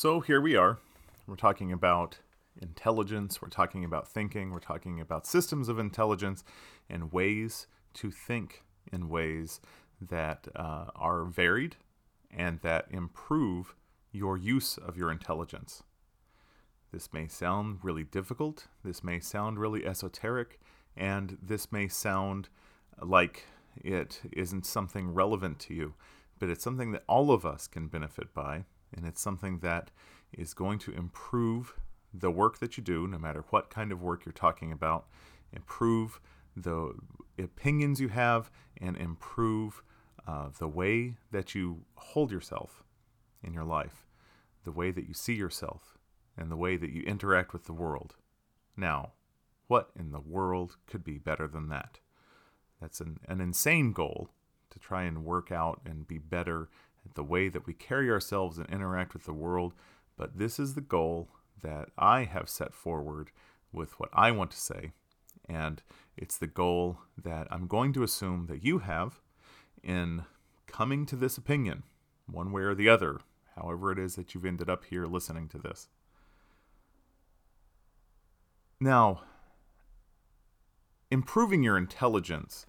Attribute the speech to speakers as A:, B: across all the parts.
A: So here we are. We're talking about intelligence, we're talking about thinking, we're talking about systems of intelligence and ways to think in ways that uh, are varied and that improve your use of your intelligence. This may sound really difficult, this may sound really esoteric, and this may sound like it isn't something relevant to you, but it's something that all of us can benefit by, and it's something that is going to improve the work that you do, no matter what kind of work you're talking about, improve the opinions you have, and improve uh, the way that you hold yourself in your life, the way that you see yourself, and the way that you interact with the world. Now, what in the world could be better than that? That's an, an insane goal to try and work out and be better the way that we carry ourselves and interact with the world. But this is the goal that I have set forward with what I want to say. And it's the goal that I'm going to assume that you have in coming to this opinion, one way or the other, however it is that you've ended up here listening to this. Now, improving your intelligence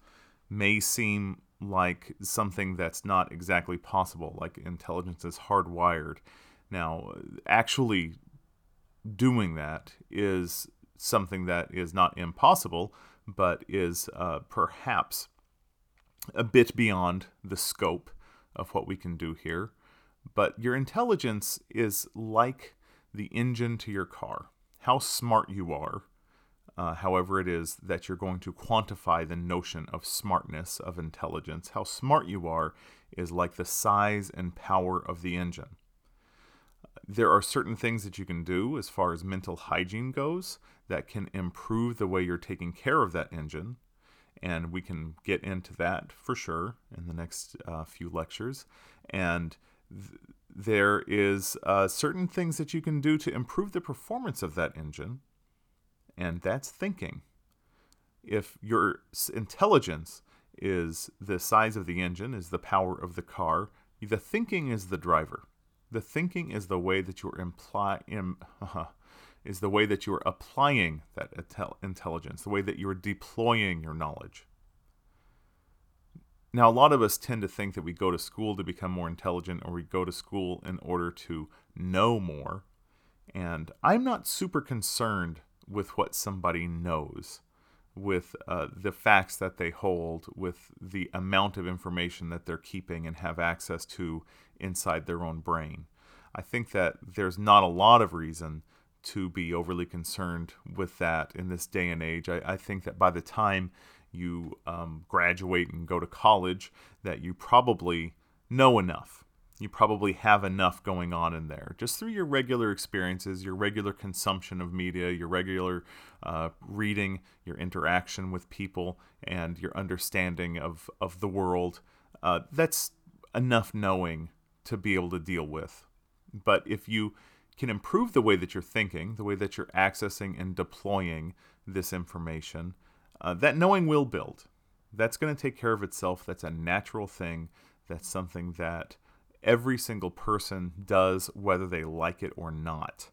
A: may seem like something that's not exactly possible, like intelligence is hardwired. Now, actually doing that is something that is not impossible, but is uh, perhaps a bit beyond the scope of what we can do here. But your intelligence is like the engine to your car. How smart you are uh, however, it is that you're going to quantify the notion of smartness, of intelligence. How smart you are is like the size and power of the engine. There are certain things that you can do as far as mental hygiene goes that can improve the way you're taking care of that engine. And we can get into that for sure in the next uh, few lectures. And th- there is uh, certain things that you can do to improve the performance of that engine and that's thinking. If your intelligence is the size of the engine, is the power of the car, the thinking is the driver. The thinking is the way that you're imply Im, uh, is the way that you're applying that intelligence, the way that you're deploying your knowledge. Now, a lot of us tend to think that we go to school to become more intelligent or we go to school in order to know more. And I'm not super concerned with what somebody knows, with uh, the facts that they hold, with the amount of information that they're keeping and have access to inside their own brain. I think that there's not a lot of reason to be overly concerned with that in this day and age. I, I think that by the time you um, graduate and go to college, that you probably know enough you probably have enough going on in there just through your regular experiences, your regular consumption of media, your regular uh, reading, your interaction with people, and your understanding of, of the world. Uh, that's enough knowing to be able to deal with. But if you can improve the way that you're thinking, the way that you're accessing and deploying this information, uh, that knowing will build. That's going to take care of itself. That's a natural thing. That's something that every single person does, whether they like it or not.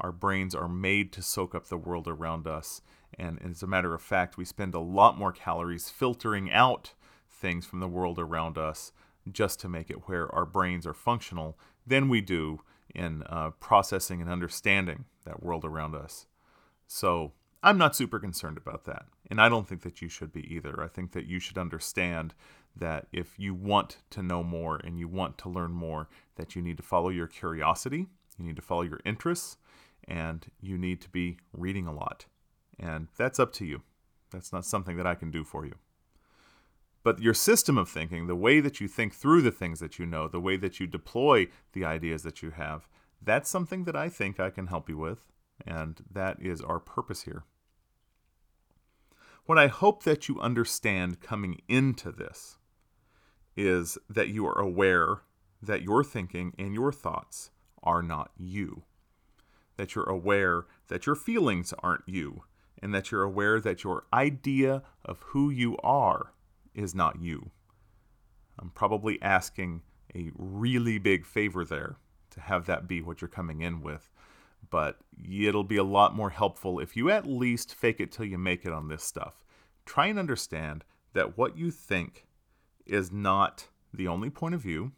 A: Our brains are made to soak up the world around us. And as a matter of fact, we spend a lot more calories filtering out things from the world around us just to make it where our brains are functional than we do in uh, processing and understanding that world around us. So I'm not super concerned about that. And I don't think that you should be either. I think that you should understand that if you want to know more and you want to learn more, that you need to follow your curiosity, you need to follow your interests, and you need to be reading a lot. And that's up to you. That's not something that I can do for you. But your system of thinking, the way that you think through the things that you know, the way that you deploy the ideas that you have, that's something that I think I can help you with. And that is our purpose here. What I hope that you understand coming into this is that you are aware that your thinking and your thoughts are not you. That you're aware that your feelings aren't you, and that you're aware that your idea of who you are is not you. I'm probably asking a really big favor there to have that be what you're coming in with. But it'll be a lot more helpful if you at least fake it till you make it on this stuff. Try and understand that what you think is not the only point of view,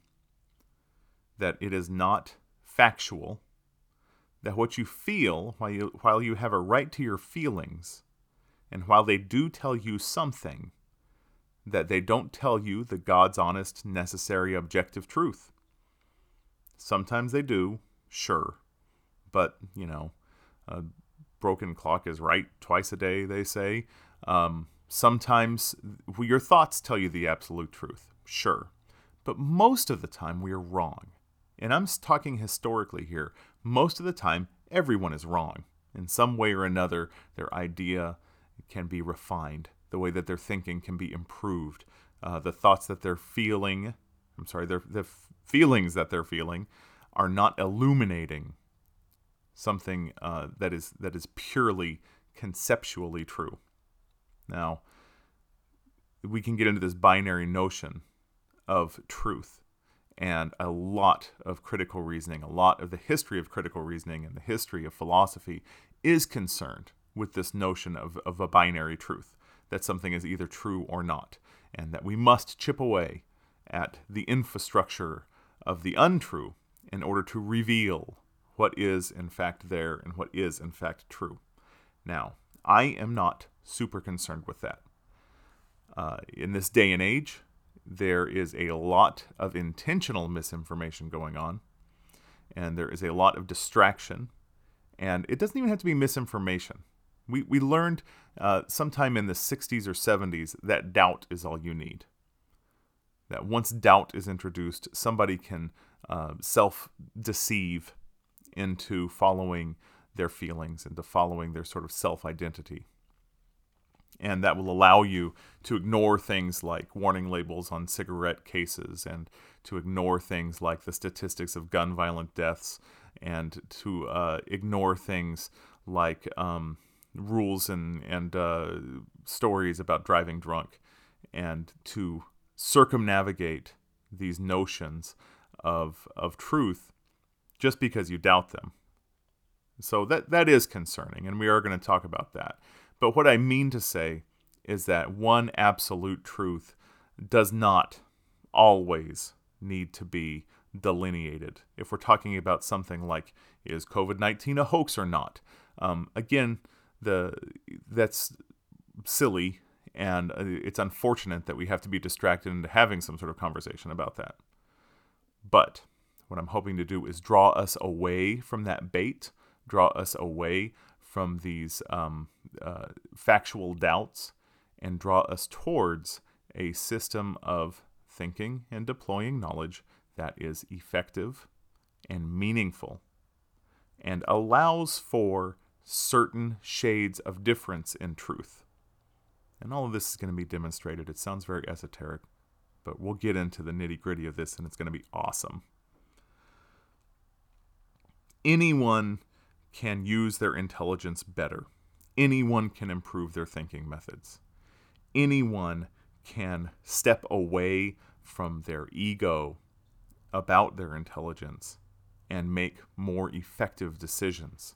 A: that it is not factual, that what you feel, while you, while you have a right to your feelings, and while they do tell you something, that they don't tell you the God's honest, necessary, objective truth. Sometimes they do, sure. But, you know, a broken clock is right twice a day, they say. Um, sometimes your thoughts tell you the absolute truth, sure. But most of the time, we are wrong. And I'm talking historically here. Most of the time, everyone is wrong. In some way or another, their idea can be refined the way that they're thinking can be improved. Uh, the thoughts that they're feeling, I'm sorry, their, the feelings that they're feeling are not illuminating something uh, that is that is purely conceptually true. Now, we can get into this binary notion of truth and a lot of critical reasoning, a lot of the history of critical reasoning and the history of philosophy is concerned with this notion of, of a binary truth that something is either true or not, and that we must chip away at the infrastructure of the untrue in order to reveal what is in fact there and what is in fact true. Now, I am not super concerned with that. Uh, in this day and age, there is a lot of intentional misinformation going on, and there is a lot of distraction, and it doesn't even have to be misinformation. We, we learned uh, sometime in the 60s or 70s that doubt is all you need. That once doubt is introduced, somebody can uh, self deceive into following their feelings, into following their sort of self identity. And that will allow you to ignore things like warning labels on cigarette cases and to ignore things like the statistics of gun violent deaths and to uh, ignore things like um, rules and and uh, stories about driving drunk, and to circumnavigate these notions of of truth just because you doubt them. So that that is concerning, and we are going to talk about that. But what I mean to say is that one absolute truth does not always need to be delineated. If we're talking about something like is COVID 19 a hoax or not? Um, again, the that's silly and uh, it's unfortunate that we have to be distracted into having some sort of conversation about that. But what I'm hoping to do is draw us away from that bait, draw us away from these um, uh, factual doubts, and draw us towards a system of thinking and deploying knowledge that is effective and meaningful and allows for certain shades of difference in truth. And all of this is going to be demonstrated. It sounds very esoteric, but we'll get into the nitty gritty of this and it's going to be awesome. Anyone can use their intelligence better. Anyone can improve their thinking methods. Anyone can step away from their ego about their intelligence and make more effective decisions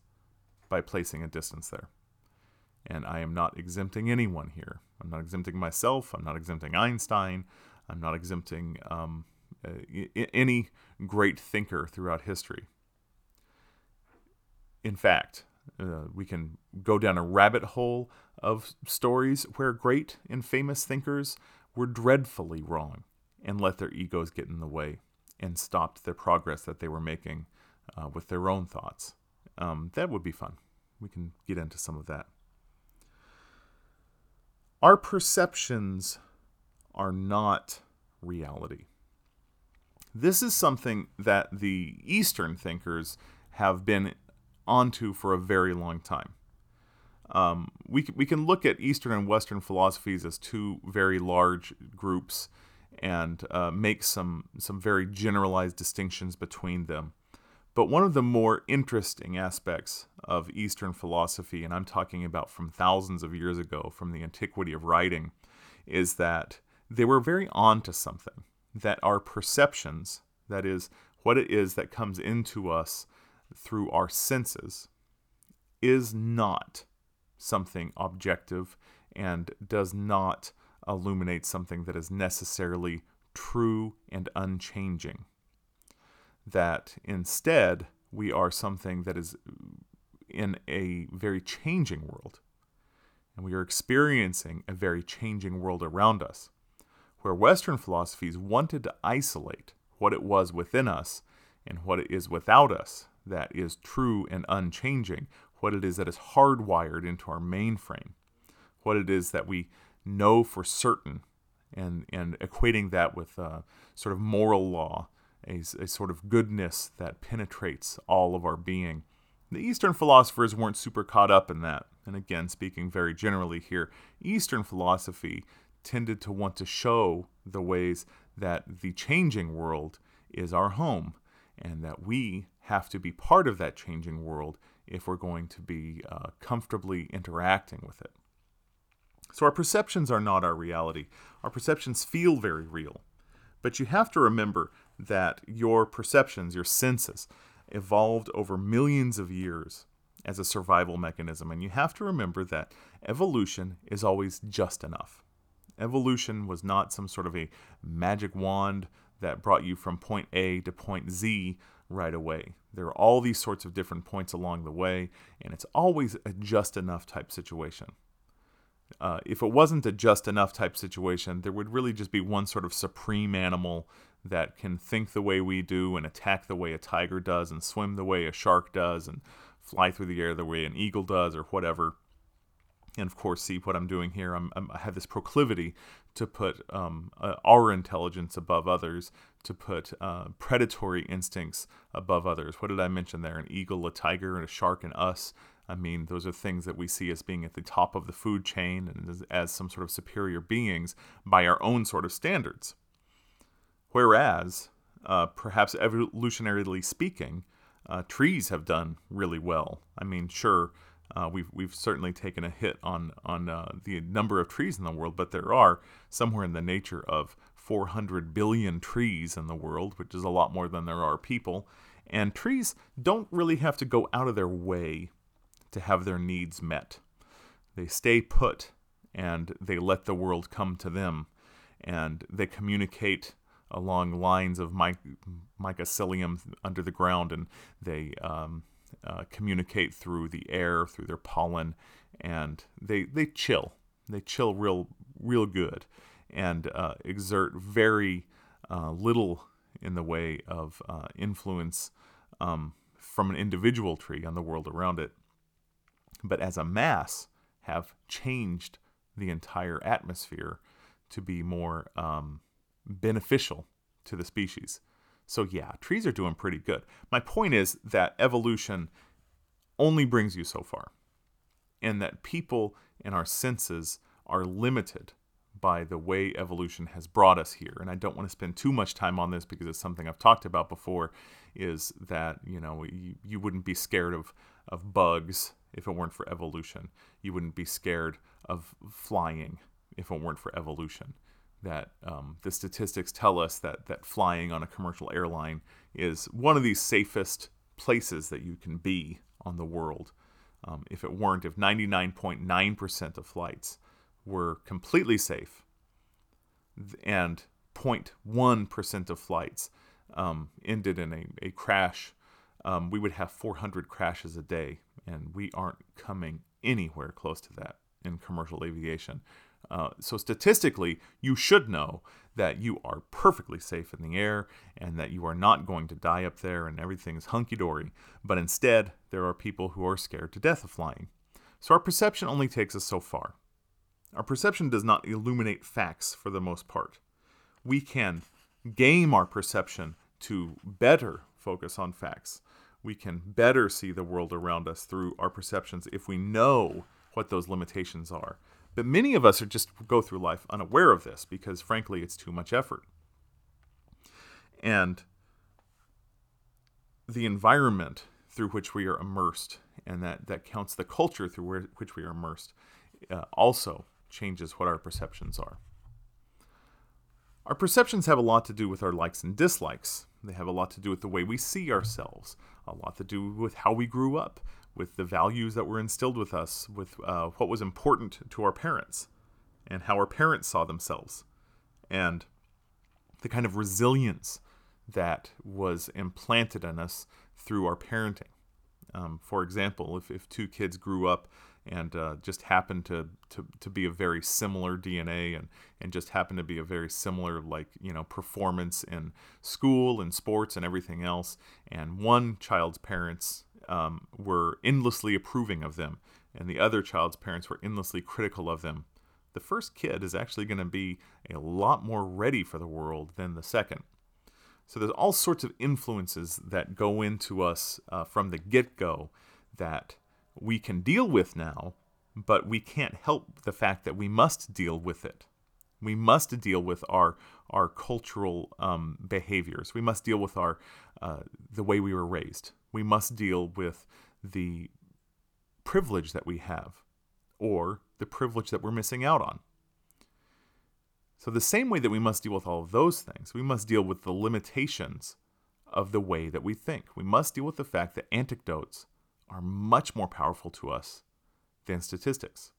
A: by placing a distance there. And I am not exempting anyone here. I'm not exempting myself. I'm not exempting Einstein. I'm not exempting um, uh, any great thinker throughout history. In fact, uh, we can go down a rabbit hole of stories where great and famous thinkers were dreadfully wrong and let their egos get in the way and stopped their progress that they were making uh, with their own thoughts. Um, that would be fun. We can get into some of that. Our perceptions are not reality. This is something that the Eastern thinkers have been onto for a very long time. Um, we, we can look at Eastern and Western philosophies as two very large groups and uh, make some, some very generalized distinctions between them. But one of the more interesting aspects of Eastern philosophy, and I'm talking about from thousands of years ago, from the antiquity of writing, is that they were very on to something. That our perceptions, that is, what it is that comes into us through our senses, is not something objective and does not illuminate something that is necessarily true and unchanging. That instead, we are something that is in a very changing world. And we are experiencing a very changing world around us, where Western philosophies wanted to isolate what it was within us and what it is without us that is true and unchanging, what it is that is hardwired into our mainframe, what it is that we know for certain, and, and equating that with uh, sort of moral law, a, a sort of goodness that penetrates all of our being. The Eastern philosophers weren't super caught up in that. And again, speaking very generally here, Eastern philosophy tended to want to show the ways that the changing world is our home and that we have to be part of that changing world if we're going to be uh, comfortably interacting with it. So our perceptions are not our reality. Our perceptions feel very real. But you have to remember that your perceptions, your senses, evolved over millions of years as a survival mechanism. And you have to remember that evolution is always just enough. Evolution was not some sort of a magic wand that brought you from point A to point Z right away. There are all these sorts of different points along the way, and it's always a just enough type situation. Uh, if it wasn't a just enough type situation, there would really just be one sort of supreme animal that can think the way we do and attack the way a tiger does and swim the way a shark does and fly through the air the way an eagle does or whatever. And of course, see what I'm doing here. I'm, I'm, i have this proclivity to put um, uh, our intelligence above others, to put uh, predatory instincts above others. What did I mention there? An eagle, a tiger, and a shark, and us. I mean, those are things that we see as being at the top of the food chain and as, as some sort of superior beings by our own sort of standards. Whereas, uh, perhaps evolutionarily speaking, uh, trees have done really well. I mean, sure, uh, we've we've certainly taken a hit on on uh, the number of trees in the world, but there are somewhere in the nature of 400 billion trees in the world, which is a lot more than there are people. And trees don't really have to go out of their way to have their needs met. They stay put and they let the world come to them, and they communicate along lines of mic- mycelium under the ground, and they um, uh, communicate through the air, through their pollen, and they they chill. They chill real real good, and uh, exert very uh, little in the way of uh, influence um, from an individual tree on the world around it. But as a mass, have changed the entire atmosphere to be more um, beneficial to the species. So, yeah, trees are doing pretty good. My point is that evolution only brings you so far, and that people and our senses are limited by the way evolution has brought us here. And I don't want to spend too much time on this because it's something I've talked about before is that, you know, you, you wouldn't be scared of, of bugs if it weren't for evolution. You wouldn't be scared of flying if it weren't for evolution that um, the statistics tell us that that flying on a commercial airline is one of the safest places that you can be on the world. Um, if it weren't, if 99.9% of flights were completely safe and 0.1% of flights um, ended in a, a crash, um, we would have 400 crashes a day, and we aren't coming anywhere close to that in commercial aviation. Uh, so, statistically, you should know that you are perfectly safe in the air and that you are not going to die up there and everything's hunky dory. But instead, there are people who are scared to death of flying. So, our perception only takes us so far. Our perception does not illuminate facts for the most part. We can game our perception to better focus on facts. We can better see the world around us through our perceptions if we know what those limitations are. Many of us are just go through life unaware of this because, frankly, it's too much effort. And the environment through which we are immersed, and that, that counts the culture through where, which we are immersed, uh, also changes what our perceptions are. Our perceptions have a lot to do with our likes and dislikes. They have a lot to do with the way we see ourselves, a lot to do with how we grew up, with the values that were instilled with us, with uh, what was important to our parents, and how our parents saw themselves, and the kind of resilience that was implanted in us through our parenting. Um, for example, if, if two kids grew up and uh, just happened to, to, to be a very similar DNA and, and just happened to be a very similar like you know performance in school and sports and everything else, and one child's parents um, were endlessly approving of them, and the other child's parents were endlessly critical of them. The first kid is actually going to be a lot more ready for the world than the second. So there's all sorts of influences that go into us uh, from the get go that we can deal with now, but we can't help the fact that we must deal with it. We must deal with our our cultural um, behaviors. We must deal with our uh, the way we were raised. We must deal with the privilege that we have, or the privilege that we're missing out on. So, the same way that we must deal with all of those things, we must deal with the limitations of the way that we think. We must deal with the fact that anecdotes are much more powerful to us than statistics.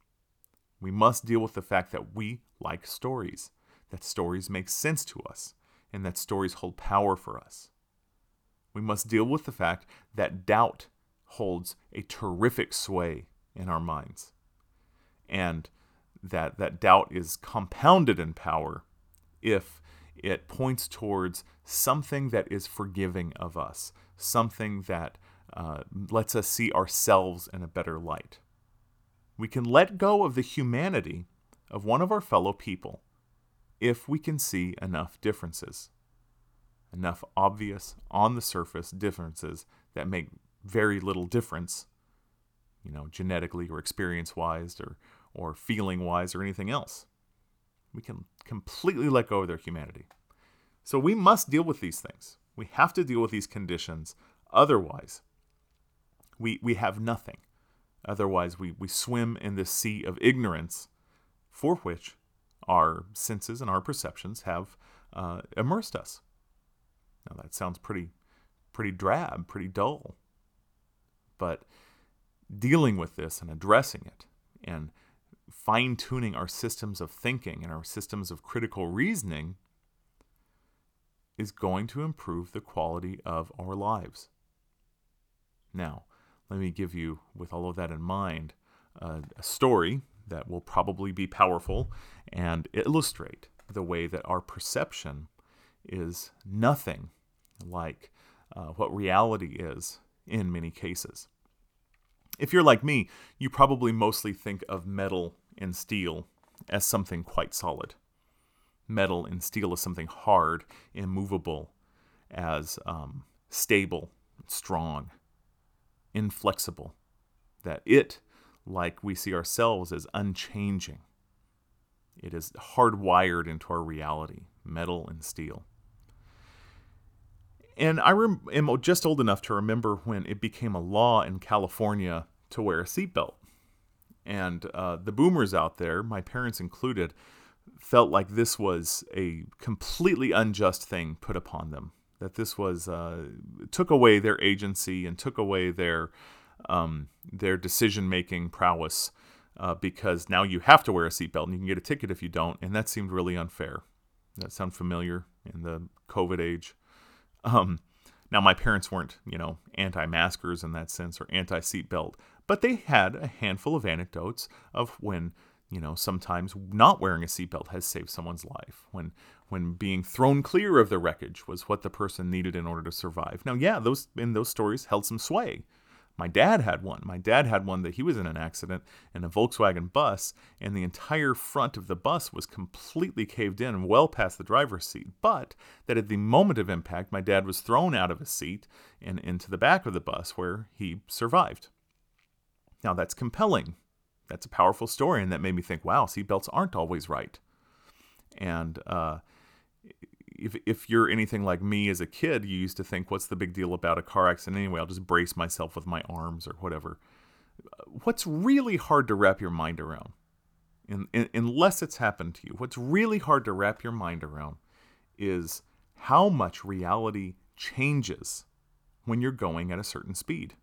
A: We must deal with the fact that we like stories, that stories make sense to us, and that stories hold power for us. We must deal with the fact that doubt holds a terrific sway in our minds. And that that doubt is compounded in power if it points towards something that is forgiving of us, something that uh, lets us see ourselves in a better light. We can let go of the humanity of one of our fellow people if we can see enough differences, enough obvious, on the surface differences that make very little difference, you know, genetically or experience wise or, or feeling wise or anything else. We can completely let go of their humanity. So we must deal with these things. We have to deal with these conditions. Otherwise, we, we have nothing. Otherwise, we, we swim in this sea of ignorance for which our senses and our perceptions have uh, immersed us. Now, that sounds pretty, pretty drab, pretty dull. But dealing with this and addressing it and fine tuning our systems of thinking and our systems of critical reasoning is going to improve the quality of our lives. Now, let me give you, with all of that in mind, uh, a story that will probably be powerful and illustrate the way that our perception is nothing like uh, what reality is in many cases. If you're like me, you probably mostly think of metal and steel as something quite solid. Metal and steel is something hard, immovable, as um, stable, strong, inflexible. That it, like we see ourselves, is unchanging. It is hardwired into our reality, metal and steel. And I rem- am just old enough to remember when it became a law in California to wear a seatbelt. And uh, the boomers out there, my parents included, felt like this was a completely unjust thing put upon them. That this was uh, took away their agency and took away their um, their decision making prowess uh, because now you have to wear a seatbelt and you can get a ticket if you don't, and that seemed really unfair. That sound familiar in the COVID age. Um, now, my parents weren't, you know, anti-maskers in that sense or anti-seatbelt, but they had a handful of anecdotes of when, you know, sometimes not wearing a seatbelt has saved someone's life. When when being thrown clear of the wreckage was what the person needed in order to survive. Now, yeah, those in those stories held some sway. My dad had one. My dad had one that he was in an accident in a Volkswagen bus, and the entire front of the bus was completely caved in, well past the driver's seat. But that at the moment of impact, my dad was thrown out of his seat and into the back of the bus where he survived. Now, that's compelling. That's a powerful story, and that made me think wow, seatbelts aren't always right. And uh, if if you're anything like me as a kid, you used to think, "What's the big deal about a car accident anyway? I'll just brace myself with my arms or whatever." What's really hard to wrap your mind around, in, in, unless it's happened to you, what's really hard to wrap your mind around is how much reality changes when you're going at a certain speed.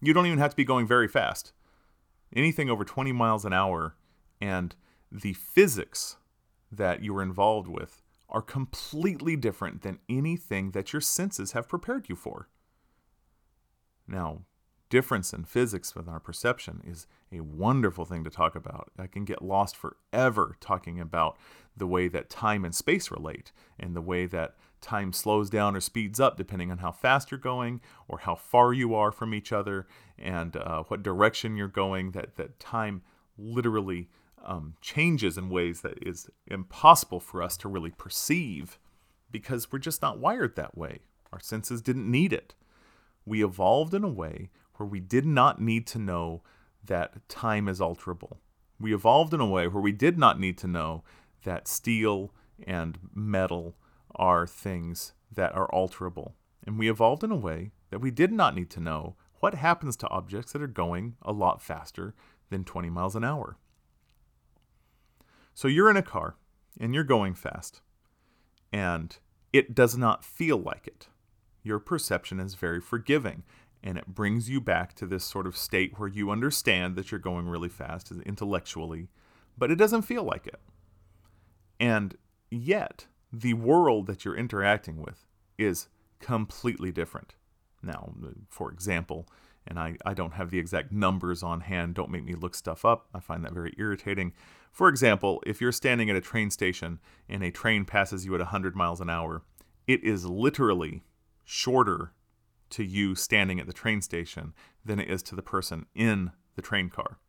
A: You don't even have to be going very fast. Anything over 20 miles an hour and the physics that you're involved with are completely different than anything that your senses have prepared you for. Now, difference in physics with our perception is a wonderful thing to talk about. I can get lost forever talking about the way that time and space relate and the way that time slows down or speeds up depending on how fast you're going or how far you are from each other and uh, what direction you're going that, that time literally um, changes in ways that is impossible for us to really perceive because we're just not wired that way our senses didn't need it we evolved in a way where we did not need to know that time is alterable we evolved in a way where we did not need to know that steel and metal are things that are alterable. And we evolved in a way that we did not need to know what happens to objects that are going a lot faster than 20 miles an hour. So you're in a car and you're going fast, and it does not feel like it. Your perception is very forgiving, and it brings you back to this sort of state where you understand that you're going really fast intellectually, but it doesn't feel like it. And yet, the world that you're interacting with is completely different. Now, for example, and I, I don't have the exact numbers on hand, don't make me look stuff up. I find that very irritating. For example, if you're standing at a train station and a train passes you at 100 miles an hour, it is literally shorter to you standing at the train station than it is to the person in the train car.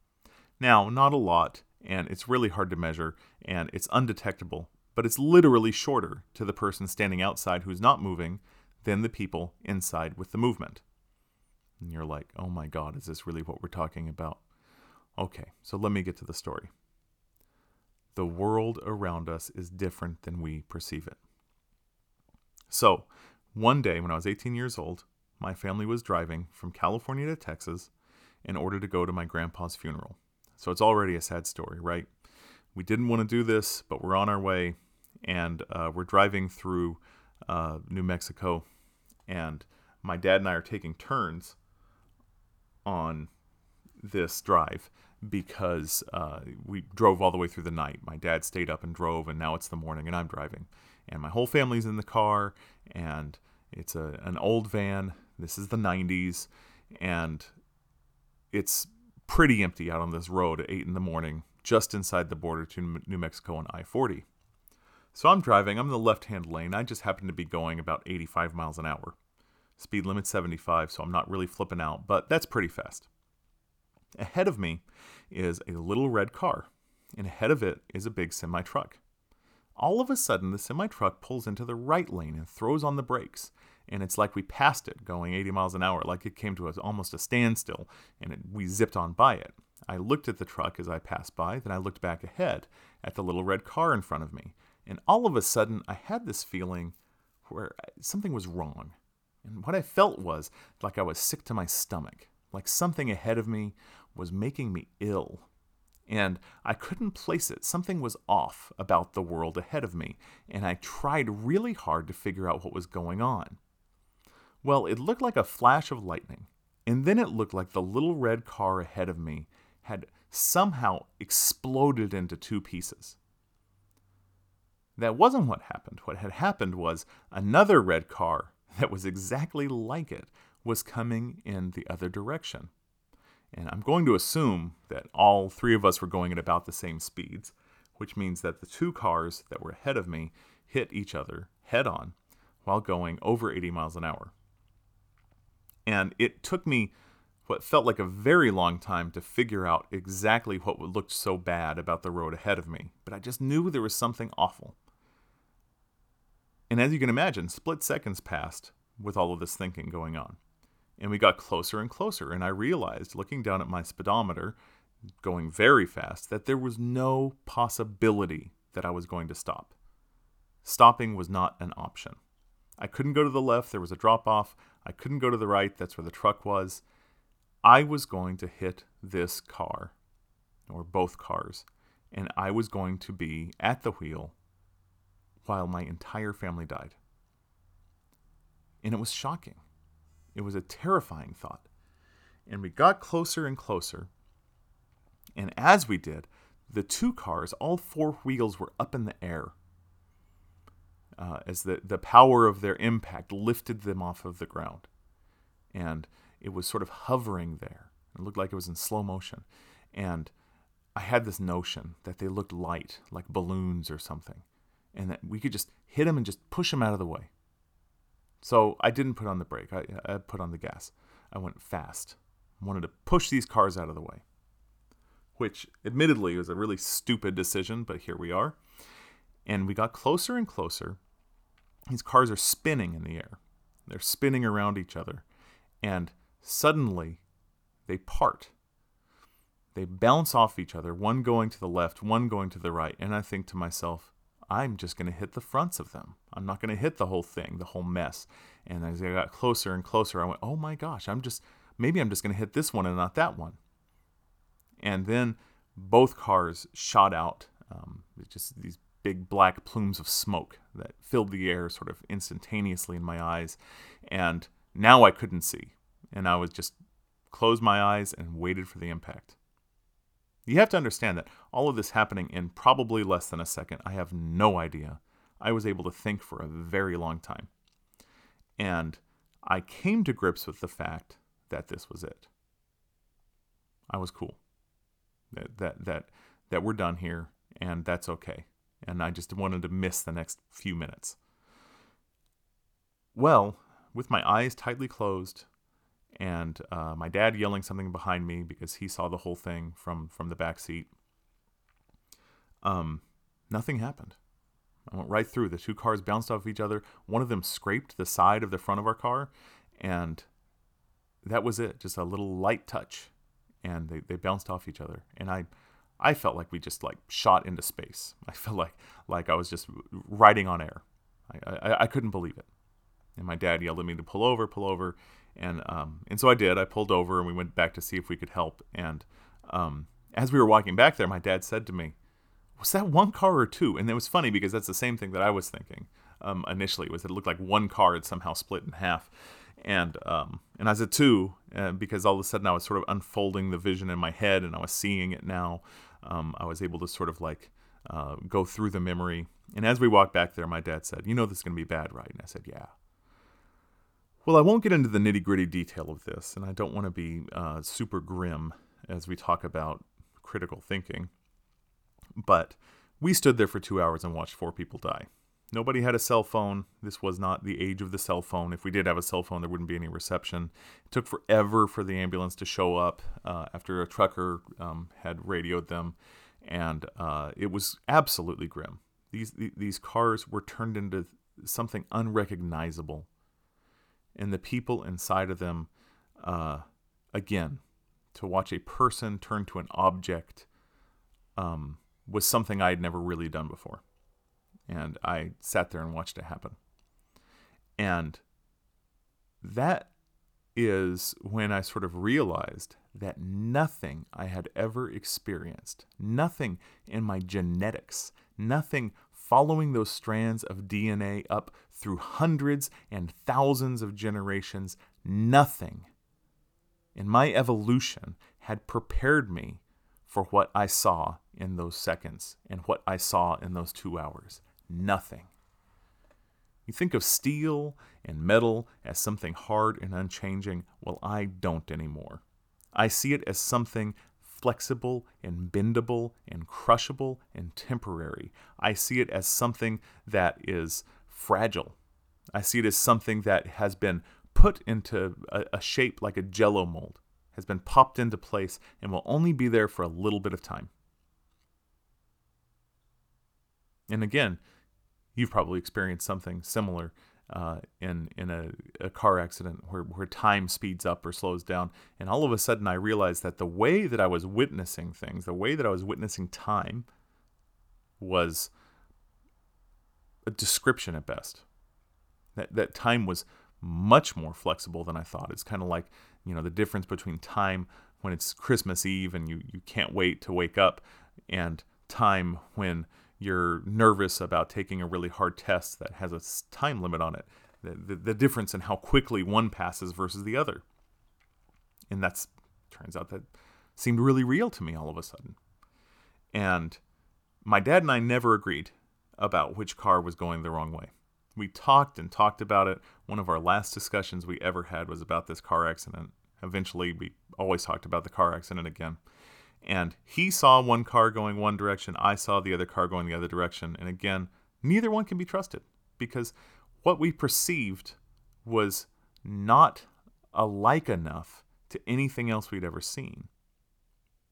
A: Now, not a lot, and it's really hard to measure, and it's undetectable, but it's literally shorter to the person standing outside who's not moving than the people inside with the movement. And you're like, oh my God, is this really what we're talking about? Okay, so let me get to the story. The world around us is different than we perceive it. So, one day when I was 18 years old, my family was driving from California to Texas in order to go to my grandpa's funeral. So it's already a sad story, right? We didn't want to do this, but we're on our way and uh, we're driving through uh, New Mexico, and my dad and I are taking turns on this drive because uh, we drove all the way through the night. My dad stayed up and drove, and now it's the morning, and I'm driving, and my whole family's in the car, and it's a an old van. This is the '90s, and it's pretty empty out on this road at eight in the morning, just inside the border to New Mexico on I-40. So I'm driving, I'm in the left hand lane. I just happen to be going about 85 miles an hour. Speed limit 75, so I'm not really flipping out, but that's pretty fast. Ahead of me is a little red car, and ahead of it is a big semi truck. All of a sudden, the semi truck pulls into the right lane and throws on the brakes, and it's like we passed it going 80 miles an hour, like it came to us almost a standstill, and it, we zipped on by it. I looked at the truck as I passed by, then I looked back ahead at the little red car in front of me, and all of a sudden, I had this feeling where something was wrong. And what I felt was like I was sick to my stomach, like something ahead of me was making me ill. And I couldn't place it. Something was off about the world ahead of me, and I tried really hard to figure out what was going on. Well, it looked like a flash of lightning, and then it looked like the little red car ahead of me had somehow exploded into two pieces. That wasn't what happened. What had happened was another red car that was exactly like it was coming in the other direction. And I'm going to assume that all three of us were going at about the same speeds, which means that the two cars that were ahead of me hit each other head on while going over 80 miles an hour. And it took me what felt like a very long time to figure out exactly what looked so bad about the road ahead of me, but I just knew there was something awful. And as you can imagine, split seconds passed with all of this thinking going on. And we got closer and closer, and I realized, looking down at my speedometer, going very fast, that there was no possibility that I was going to stop. Stopping was not an option. I couldn't go to the left, there was a drop off. I couldn't go to the right, that's where the truck was. I was going to hit this car, or both cars, and I was going to be at the wheel while my entire family died. And it was shocking. It was a terrifying thought. And we got closer and closer. And as we did, the two cars, all four wheels were up in the air. Uh, as the, the power of their impact lifted them off of the ground. And it was sort of hovering there. It looked like it was in slow motion. And I had this notion that they looked light, like balloons or something, and that we could just hit them and just push them out of the way. So I didn't put on the brake, I, I put on the gas. I went fast. I wanted to push these cars out of the way, which admittedly was a really stupid decision, but here we are. And we got closer and closer. These cars are spinning in the air, they're spinning around each other. And suddenly they part they bounce off each other, one going to the left, one going to the right. And I think to myself, I'm just going to hit the fronts of them. I'm not going to hit the whole thing, the whole mess. And as I got closer and closer, I went, oh my gosh, I'm just, maybe I'm just going to hit this one and not that one. And then both cars shot out, um, just these big black plumes of smoke that filled the air sort of instantaneously in my eyes. And now I couldn't see. And I was just closed my eyes and waited for the impact. You have to understand that all of this happening in probably less than a second, I have no idea. I was able to think for a very long time. And I came to grips with the fact that this was it. I was cool. That that that that we're done here and that's okay. And I just wanted to miss the next few minutes. Well, with my eyes tightly closed, and uh, my dad yelling something behind me because he saw the whole thing from from the back seat. Um, nothing happened. I went right through. The two cars bounced off each other. One of them scraped the side of the front of our car, and that was it. Just a little light touch, and they, they bounced off each other. And I, I felt like we just like shot into space. I felt like like I was just riding on air. I, I, I couldn't believe it. And my dad yelled at me to pull over, pull over, and um, and so I did. I pulled over and we went back to see if we could help. And um, as we were walking back there, my dad said to me, "Was that one car or two? And it was funny because that's the same thing that I was thinking um, initially. Was it looked like one car had somehow split in half, and um, and I said two uh, because all of a sudden I was sort of unfolding the vision in my head and I was seeing it now. Um, I was able to sort of like uh, go through the memory. And as we walked back there, my dad said, "You know this is going to be bad, right?" And I said, "Yeah." Well, I won't get into the nitty gritty detail of this, and I don't want to be uh, super grim as we talk about critical thinking. But we stood there for two hours and watched four people die. Nobody had a cell phone. This was not the age of the cell phone. If we did have a cell phone, there wouldn't be any reception. It took forever for the ambulance to show up uh, after a trucker um, had radioed them, and uh, it was absolutely grim. These these cars were turned into something unrecognizable and the people inside of them, uh, again, to watch a person turn to an object um, was something I had never really done before. And I sat there and watched it happen. And that is when I sort of realized that nothing I had ever experienced, nothing in my genetics, nothing following those strands of DNA up through hundreds and thousands of generations, nothing in my evolution had prepared me for what I saw in those seconds and what I saw in those two hours. Nothing. You think of steel and metal as something hard and unchanging. Well, I don't anymore. I see it as something flexible and bendable and crushable and temporary. I see it as something that is fragile. I see it as something that has been put into a, a shape like a jello mold, has been popped into place, and will only be there for a little bit of time. And again, you've probably experienced something similar uh, in in a, a car accident where, where time speeds up or slows down. And all of a sudden, I realized that the way that I was witnessing things, the way that I was witnessing time, was a description at best. That that time was much more flexible than I thought. It's kind of like you know the difference between time when it's Christmas Eve and you you can't wait to wake up, and time when you're nervous about taking a really hard test that has a time limit on it. the, the, the difference in how quickly one passes versus the other. And that's turns out that seemed really real to me all of a sudden. And my dad and I never agreed about which car was going the wrong way. We talked and talked about it. One of our last discussions we ever had was about this car accident. Eventually, we always talked about the car accident again. And he saw one car going one direction, I saw the other car going the other direction. And again, neither one can be trusted because what we perceived was not alike enough to anything else we'd ever seen.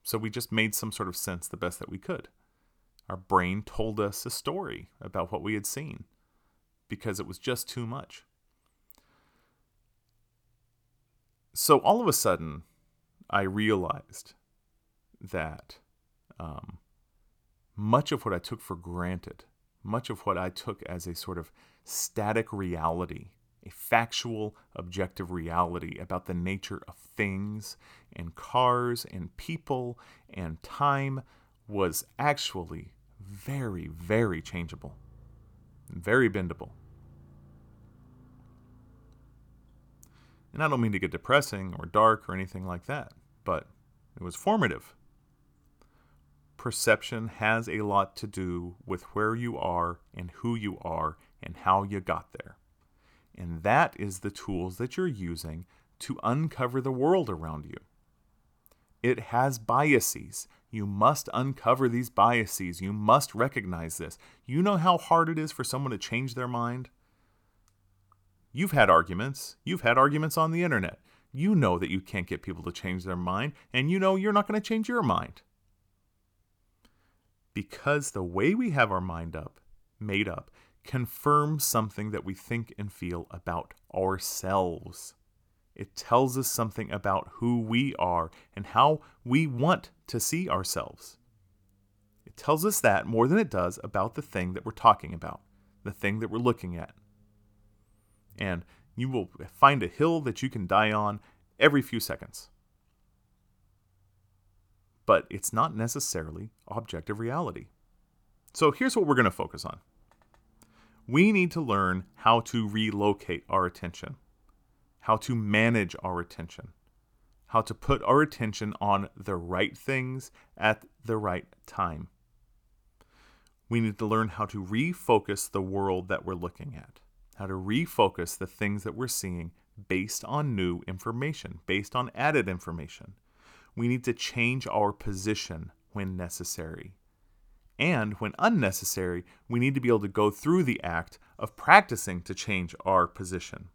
A: So we just made some sort of sense the best that we could. Our brain told us a story about what we had seen because it was just too much. So all of a sudden, I realized that um, much of what I took for granted, much of what I took as a sort of static reality, a factual, objective reality about the nature of things and cars and people and time was actually very, very changeable, very bendable. And I don't mean to get depressing or dark or anything like that, but it was formative. Perception has a lot to do with where you are and who you are and how you got there. And that is the tools that you're using to uncover the world around you. It has biases. You must uncover these biases. You must recognize this. You know how hard it is for someone to change their mind? You've had arguments. You've had arguments on the internet. You know that you can't get people to change their mind, and you know you're not going to change your mind. Because the way we have our mind up, made up, confirms something that we think and feel about ourselves. It tells us something about who we are and how we want to see ourselves. It tells us that more than it does about the thing that we're talking about, the thing that we're looking at. And you will find a hill that you can die on every few seconds. But it's not necessarily objective reality. So here's what we're going to focus on we need to learn how to relocate our attention, how to manage our attention, how to put our attention on the right things at the right time. We need to learn how to refocus the world that we're looking at, how to refocus the things that we're seeing based on new information, based on added information. We need to change our position when necessary. And when unnecessary, we need to be able to go through the act of practicing to change our position,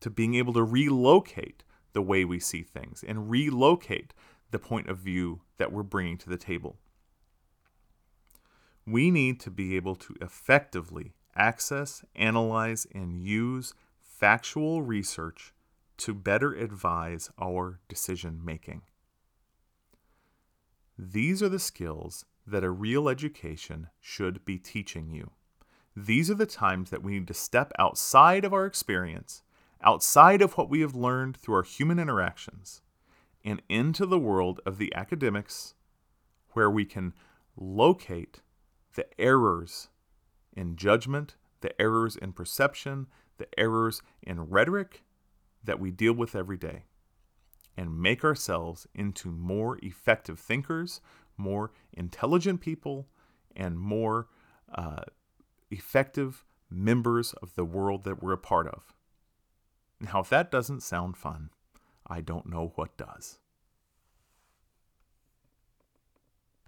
A: to being able to relocate the way we see things and relocate the point of view that we're bringing to the table. We need to be able to effectively access, analyze, and use factual research to better advise our decision making. These are the skills that a real education should be teaching you. These are the times that we need to step outside of our experience, outside of what we have learned through our human interactions, and into the world of the academics where we can locate the errors in judgment, the errors in perception, the errors in rhetoric that we deal with every day, and make ourselves into more effective thinkers, more intelligent people, and more uh, effective members of the world that we're a part of. Now, if that doesn't sound fun, I don't know what does.